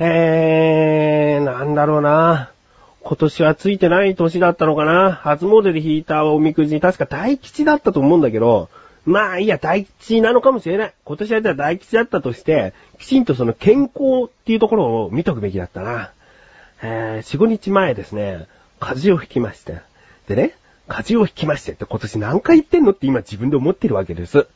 えー、なんだろうな。今年はついてない年だったのかな。初詣で引いたおみくじ、確か大吉だったと思うんだけど、まあいいや、大吉なのかもしれない。今年はじゃあ大吉だったとして、きちんとその健康っていうところを見とくべきだったな。えー、4、5日前ですね、風邪をひきまして。でね、風邪をひきましてって今年何回言ってんのって今自分で思ってるわけです。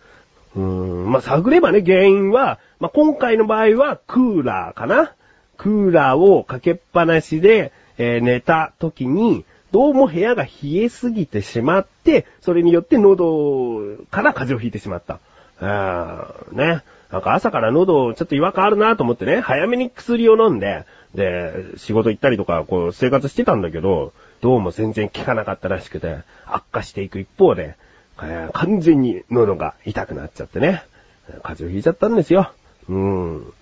うーん、まあ、探ればね、原因は、まあ、今回の場合はクーラーかな。クーラーをかけっぱなしで、えー、寝た時に、どうも部屋が冷えすぎてしまって、それによって喉から風邪をひいてしまった。あーね。なんか朝から喉ちょっと違和感あるなと思ってね、早めに薬を飲んで、で、仕事行ったりとか、こう、生活してたんだけど、どうも全然効かなかったらしくて、悪化していく一方で、えー、完全に喉が痛くなっちゃってね、風邪をひいちゃったんですよ。うーん。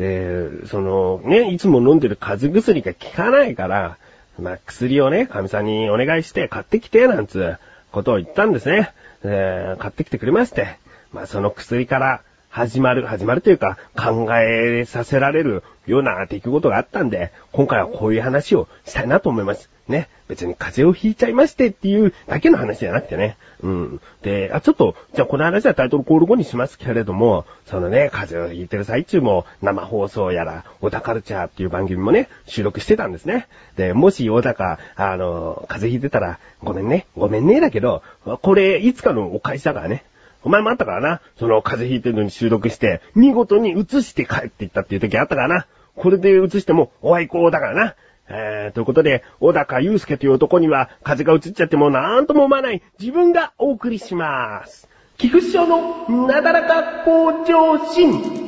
で、その、ね、いつも飲んでる風邪薬が効かないから、まあ、薬をね、神さんにお願いして買ってきて、なんつうことを言ったんですね。えー、買ってきてくれまして。まあ、その薬から始まる、始まるというか、考えさせられるような出来事があったんで、今回はこういう話をしたいなと思います。ね。別に風邪をひいちゃいましてっていうだけの話じゃなくてね。うん。で、あ、ちょっと、じゃあこの話はタイトルコール後にしますけれども、そのね、風邪をひいてる最中も生放送やら、小田カルチャーっていう番組もね、収録してたんですね。で、もし小高、あの、風邪ひいてたら、ごめんね、ごめんねだけど、これ、いつかのお返しだからね。お前もあったからな。その風邪ひいてるのに収録して、見事に映して帰っていったっていう時あったからな。これで映しても、お愛好だからな。えー、ということで、小高祐介という男には、風が映っちゃってもなんとも思わない自分がお送りします。菊池賞のなだらか向上心。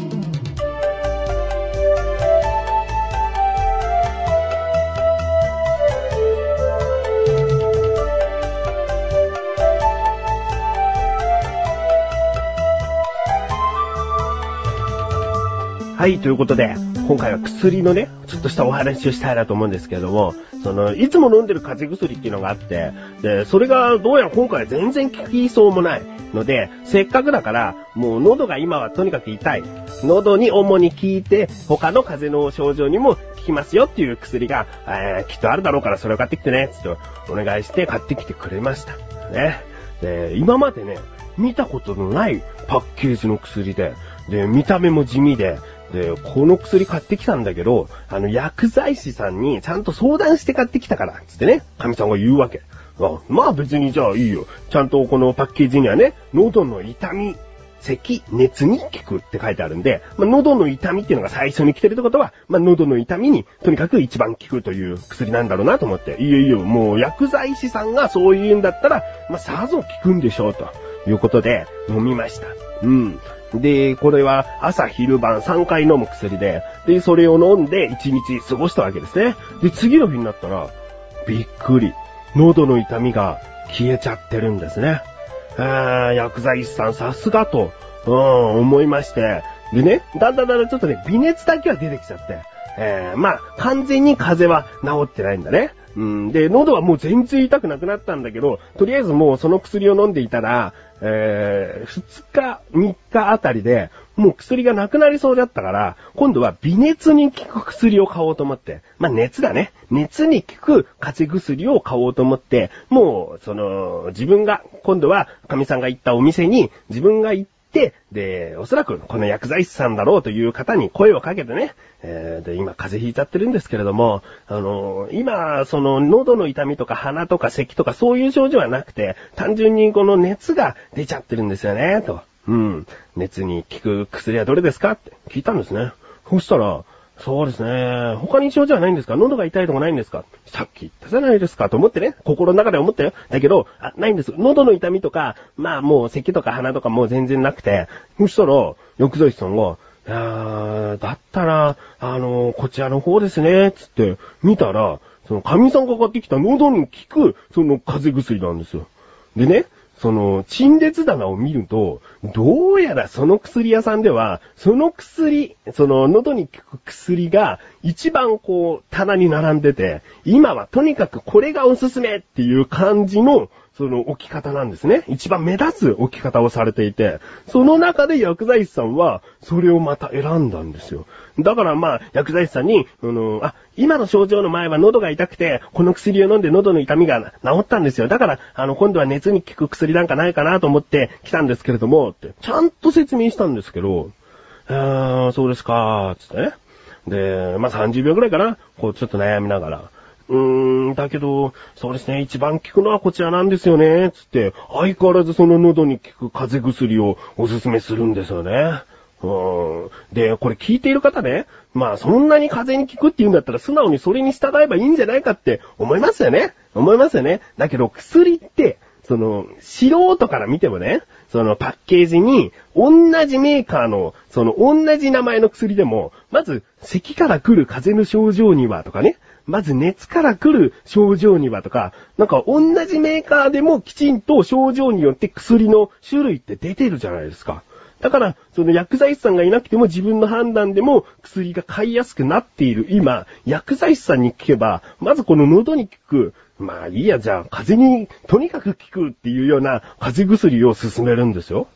はい、ということで、今回は薬のね、ちょっとしたお話をしたいなと思うんですけれども、その、いつも飲んでる風邪薬っていうのがあって、で、それがどうやら今回は全然効きそうもないので、せっかくだから、もう喉が今はとにかく痛い。喉に主に効いて、他の風邪の症状にも効きますよっていう薬が、えー、きっとあるだろうからそれを買ってきてね、つってお願いして買ってきてくれました。ね。で、今までね、見たことのないパッケージの薬で、で、見た目も地味で、で、この薬買ってきたんだけど、あの、薬剤師さんにちゃんと相談して買ってきたから、つってね、神さんが言うわけ。あまあ別にじゃあいいよ。ちゃんとこのパッケージにはね、喉の痛み、咳、熱に効くって書いてあるんで、まあ、喉の痛みっていうのが最初に来てるってことは、まあ、喉の痛みにとにかく一番効くという薬なんだろうなと思って、いいよいいよ、もう薬剤師さんがそう言うんだったら、まあ、さぞ効くんでしょうということで飲みました。うん。で、これは朝昼晩3回飲む薬で、で、それを飲んで1日過ごしたわけですね。で、次の日になったら、びっくり。喉の痛みが消えちゃってるんですね。あ薬剤師さんさすがと、うん、思いまして。でね、だんだんだんだんちょっとね、微熱だけは出てきちゃって。えー、まあ、完全に風邪は治ってないんだね。うん。で、喉はもう全然痛くなくなったんだけど、とりあえずもうその薬を飲んでいたら、えー、2日、3日あたりで、もう薬がなくなりそうだったから、今度は微熱に効く薬を買おうと思って、まあ熱だね。熱に効く風邪薬を買おうと思って、もう、その、自分が、今度は、神さんが行ったお店に、自分が行って、で、おそらくこの薬剤師さんだろうという方に声をかけてね、えー、で、今風邪ひいちゃってるんですけれども、あのー、今、その喉の痛みとか鼻とか咳とかそういう症状はなくて、単純にこの熱が出ちゃってるんですよね、と。うん。熱に効く薬はどれですか？って聞いたんですね。そしたら、そうですね。他に症状はないんですか？喉が痛いとかないんですか？さっき言ったじゃないですかと思ってね。心の中で思ったよ。だけど、あ、ないんです。喉の痛みとか、まあもう咳とか鼻とかもう全然なくて、そしたら、薬剤師さんが、あだったら、あの、こちらの方ですね、つって、見たら、その、神さんが買ってきた喉に効く、その、風邪薬なんですよ。でね、その、陳列棚を見ると、どうやらその薬屋さんでは、その薬、その喉に効く薬が一番こう棚に並んでて、今はとにかくこれがおすすめっていう感じのその置き方なんですね。一番目立つ置き方をされていて、その中で薬剤師さんは、それをまた選んだんですよ。だからまあ、薬剤師さんに、あの、あ、今の症状の前は喉が痛くて、この薬を飲んで喉の痛みが治ったんですよ。だから、あの、今度は熱に効く薬なんかないかなと思って来たんですけれども、って、ちゃんと説明したんですけど、あー、そうですか、つってね。で、まあ、30秒くらいかな。こう、ちょっと悩みながら。うーん、だけど、そうですね、一番効くのはこちらなんですよね、つって、相変わらずその喉に効く風邪薬をおすすめするんですよね。うん。で、これ聞いている方ね、まあそんなに風邪に効くって言うんだったら素直にそれに従えばいいんじゃないかって思いますよね。思いますよね。だけど薬って、その、素人から見てもね、そのパッケージに、同じメーカーの、その同じ名前の薬でも、まず、咳から来る風邪の症状にはとかね、まず熱から来る症状にはとか、なんか同じメーカーでもきちんと症状によって薬の種類って出てるじゃないですか。だから、その薬剤師さんがいなくても自分の判断でも薬が買いやすくなっている今、薬剤師さんに聞けば、まずこの喉に効くまあいいや、じゃあ、風邪にとにかく効くっていうような風邪薬を勧めるんですよ。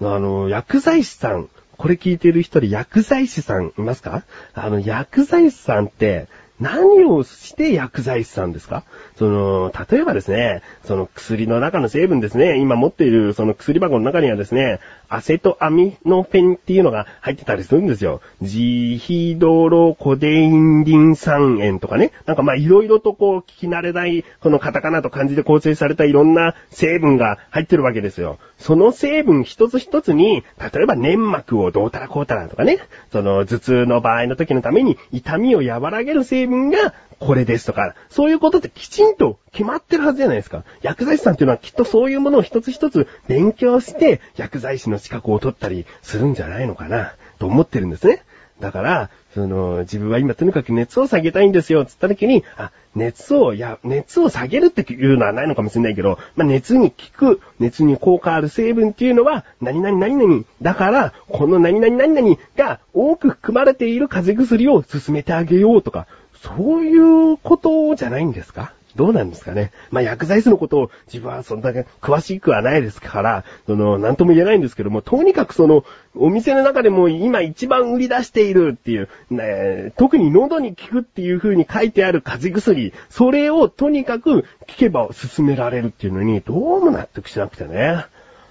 あの、薬剤師さん、これ聞いてる人で薬剤師さんいますか？あの、薬剤師さんって、何をして薬剤師さんですか？その、例えばですね、その薬の中の成分ですね、今持っているその薬箱の中にはですね、アセトアミノフェンっていうのが入ってたりするんですよ。ジヒドロコデインリン酸塩とかね。なんかまあいろいろとこう聞き慣れない、このカタカナと漢字で構成されたいろんな成分が入ってるわけですよ。その成分一つ一つに、例えば粘膜をどうたらこうたらとかね、その頭痛の場合の時のために痛みを和らげる成分がこれですとか、そういうことってきちんと決まってるはずじゃないですか。薬剤師さんっていうのはきっとそういうものを一つ一つ勉強して、薬剤師の資格を取ったりするんじゃないのかな、と思ってるんですね。だから、その、自分は今とにかく熱を下げたいんですよ、つった時に、あ、熱を、いや、熱を下げるっていうのはないのかもしれないけど、まあ、熱に効く、熱に効果ある成分っていうのは、何々何々。だから、この何々何々が多く含まれている風邪薬を進めてあげようとか、そういうことじゃないんですか？どうなんですかね。まあ、薬剤師のことを自分はそんなに詳しくはないですから、その、なんとも言えないんですけども、とにかくその、お店の中でも今一番売り出しているっていう、ね、特に喉に効くっていう風に書いてある風邪薬、それをとにかく聞けば進められるっていうのに、どうも納得しなくてね。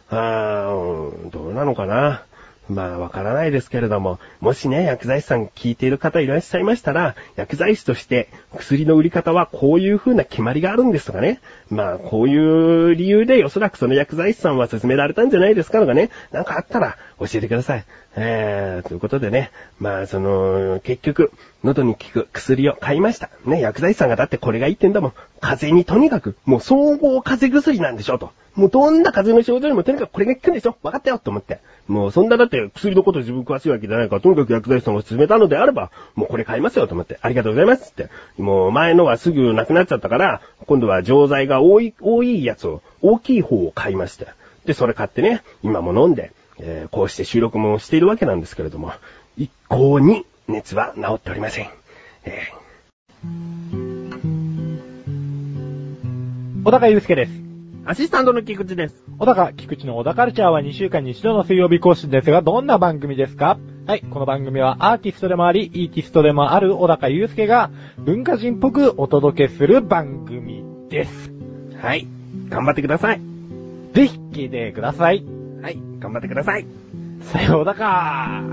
あー、どうなのかな。まあ、わからないですけれども、もしね、薬剤師さん聞いている方いらっしゃいましたら、薬剤師として薬の売り方はこういう風な決まりがあるんですとかね。まあ、こういう理由でおそらくその薬剤師さんは勧められたんじゃないですかとかね。なんかあったら教えてください。えー、ということでね。まあ、その、結局、喉に効く薬を買いました。ね、薬剤師さんがだってこれがいいってんだもん。風邪にとにかく、もう総合風邪薬なんでしょと。もうどんな風邪の症状にもとにかくこれが効くんでしょ分かったよと思って。もうそんなだって薬のこと自分詳しいわけじゃないから、とにかく薬剤師さんが勧めたのであれば、もうこれ買いますよと思って、ありがとうございますって。もう前のはすぐなくなっちゃったから、今度は錠剤が多い、多いやつを、大きい方を買いまして。で、それ買ってね、今も飲んで、えー、こうして収録もしているわけなんですけれども、一向に熱は治っておりません。えー、小高祐介です。アシスタントの菊池です。小高、菊池の小高カルチャーは2週間に一度の水曜日更新ですが、どんな番組ですか？はい、この番組はアーティストでもあり、イーティストでもある小高祐介が文化人っぽくお届けする番組です。はい、頑張ってください。ぜひ聞いてください。はい、頑張ってください。さようだか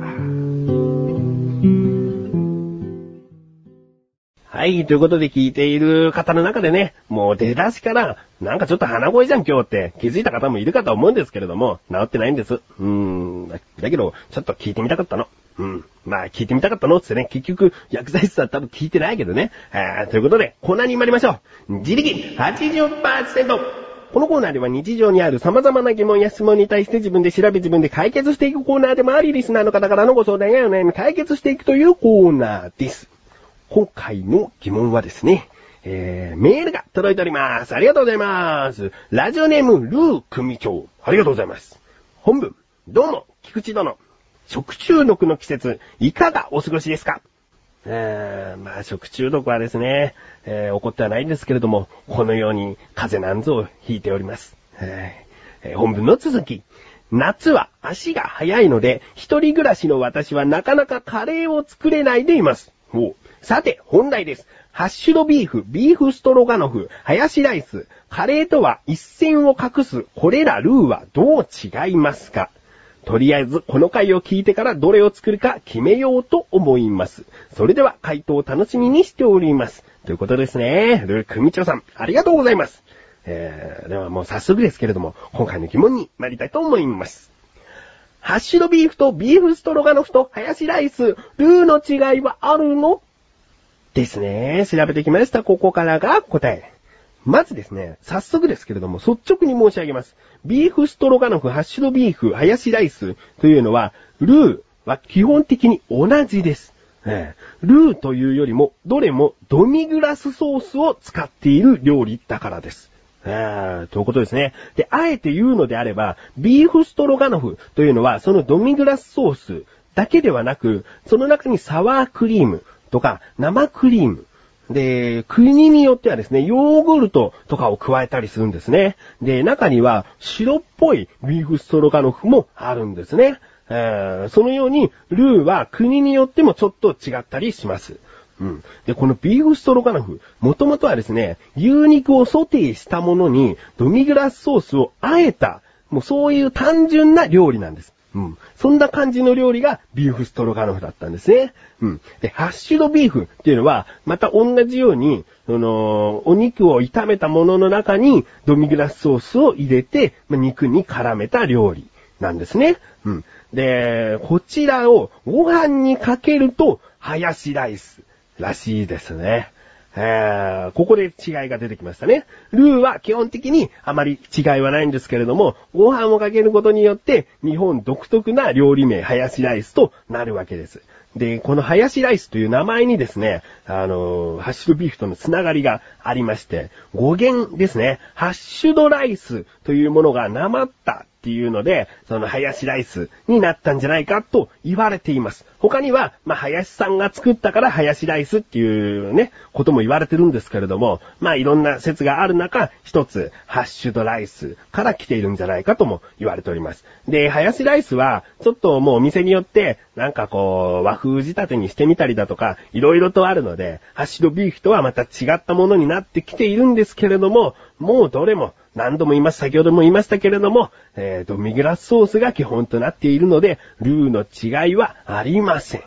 はい、ということで聞いている方の中でね、もう出だしから、なんかちょっと鼻声じゃん今日って気づいた方もいるかと思うんですけれども、治ってないんです。うーん、だけど、ちょっと聞いてみたかったの。うん。まあ、聞いてみたかったのってね、結局、薬剤師さん多分聞いてないけどね。あということで、コーナーに参りましょう。自力80%。このコーナーでは日常にある様々な疑問や質問に対して自分で調べ自分で解決していくコーナーでもあり、リスナーの方からのご相談やお悩み解決していくというコーナーです。今回の疑問はですね、えー、メールが届いております。ありがとうございます。ラジオネーム、ルー組長。ありがとうございます。本文、どうも、菊池殿。食中毒の季節、いかがお過ごしですか？えー、まあ、食中毒はですね、えー、起こってはないんですけれども、このように風邪なんぞをひいております。えー、本文の続き。夏は足が早いので、一人暮らしの私はなかなかカレーを作れないでいます。さて、本題です。ハッシュドビーフ、ビーフストロガノフ、ハヤシライス、カレーとは一線を画す、これらルーはどう違いますか？とりあえず、この回を聞いてからどれを作るか決めようと思います。それでは、回答を楽しみにしております。ということですね。ルークミチョさん、ありがとうございます。えー、ではもう早速ですけれども、今回の疑問に参りたいと思います。ハッシュドビーフとビーフストロガノフとハヤシライス、ルーの違いはあるの？ですね。調べてきました。ここからが答え。まずですね、早速ですけれども、率直に申し上げます。ビーフストロガノフ、ハッシュドビーフ、ハヤシライスというのは、ルーは基本的に同じです。えー、ルーというよりも、どれもドミグラスソースを使っている料理だからです。えー、ということですね。で、あえて言うのであれば、ビーフストロガノフというのは、そのドミグラスソースだけではなく、その中にサワークリームとか生クリーム、で、国によってはですね、ヨーグルトとかを加えたりするんですね。で、中には白っぽいビーフストロガノフもあるんですね。えー、そのように、ルーは国によってもちょっと違ったりします。うん。で、このビーフストロガノフ、もともとはですね、牛肉をソテーしたものに、ドミグラスソースをあえた、もうそういう単純な料理なんです。うん。そんな感じの料理がビーフストロガノフだったんですね。うん。で、ハッシュドビーフっていうのは、また同じように、その、お肉を炒めたものの中にドミグラスソースを入れて、ま肉に絡めた料理なんですね。うん。で、こちらをご飯にかけると、ハヤシライスらしいですね。ここで違いが出てきましたね。ルーは基本的にあまり違いはないんですけれども、ご飯をかけることによって日本独特な料理名、ハヤシライスとなるわけです。で、このハヤシライスという名前にですね、あのハッシュドビーフとのつながりがありまして、語源ですね、ハッシュドライスというものがなまったっていうので、そのハヤシライスになったんじゃないかと言われています。他には、まあ、林さんが作ったからハヤシライスっていうね、ことも言われてるんですけれども、まあ、いろんな説がある中、一つ、ハッシュドライスから来ているんじゃないかとも言われております。で、ハヤシライスは、ちょっともうお店によって、なんかこう、和風仕立てにしてみたりだとか、いろいろとあるので、ハッシュドビーフとはまた違ったものになってきているんですけれども、もうどれも何度も言います、先ほども言いましたけれども、えー、ドミグラスソースが基本となっているので、ルーの違いはありません。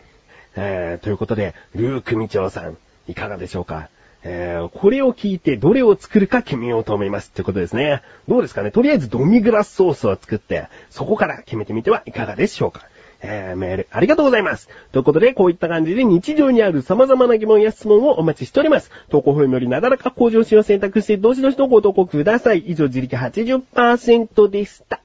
えー、ということで、ルー組長さん、いかがでしょうか？えー、これを聞いてどれを作るか決めようと思います。ってことですね。どうですかね？とりあえずドミグラスソースを作って、そこから決めてみてはいかがでしょうか？えー、メール、ありがとうございます。ということで、こういった感じで日常にある様々な疑問や質問をお待ちしております。投稿フォームよりなだらか向上心を選択して、どしどしとご投稿ください。以上、自力80%でした。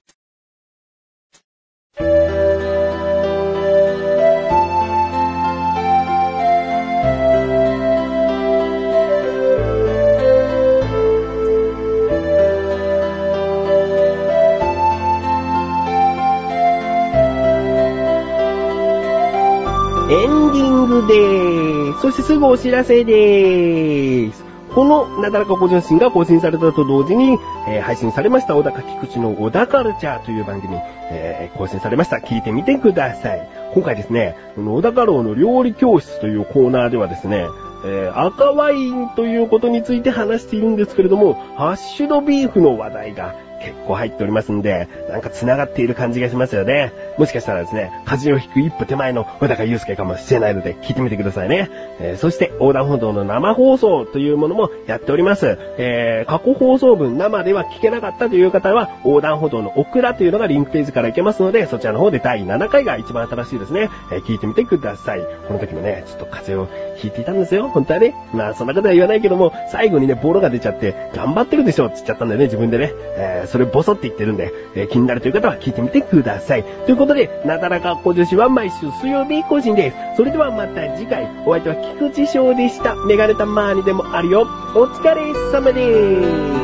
エンディングでーす。そしてすぐお知らせでーす。このなだらかご上心が更新されたと同時に、えー、配信されました小高菊池の小田カルチャーという番組、えー、更新されました。聞いてみてください。今回ですね、この小高郎の料理教室というコーナーではですね、えー、赤ワインということについて話しているんですけれども、ハッシュドビーフの話題が結構入っておりますんで、なんか繋がっている感じがしますよね。もしかしたらですね、風を引く一歩手前の小高祐介かもしれないので、聞いてみてくださいね。えー、そして、横断歩道の生放送というものもやっております。えー、過去放送分生では聞けなかったという方は、横断歩道のオクラというのがリンクページから行けますので、そちらの方で第7回が一番新しいですね。えー、聞いてみてください。この時もね、ちょっと風を引いていたんですよ。本当はね。まあ、そんなことは言わないけども、最後にね、ボロが出ちゃって、頑張ってるでしょって言っちゃったんだよね、自分でね。えー、それボソって言ってるんで、えー、気になるという方は聞いてみてください。ということで、なだらか小女子は毎週水曜日更新です。それではまた次回、お相手は菊池翔でした。メガネたまーにでもあるよ。お疲れ様でー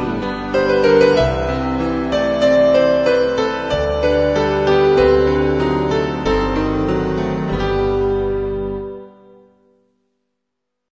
す。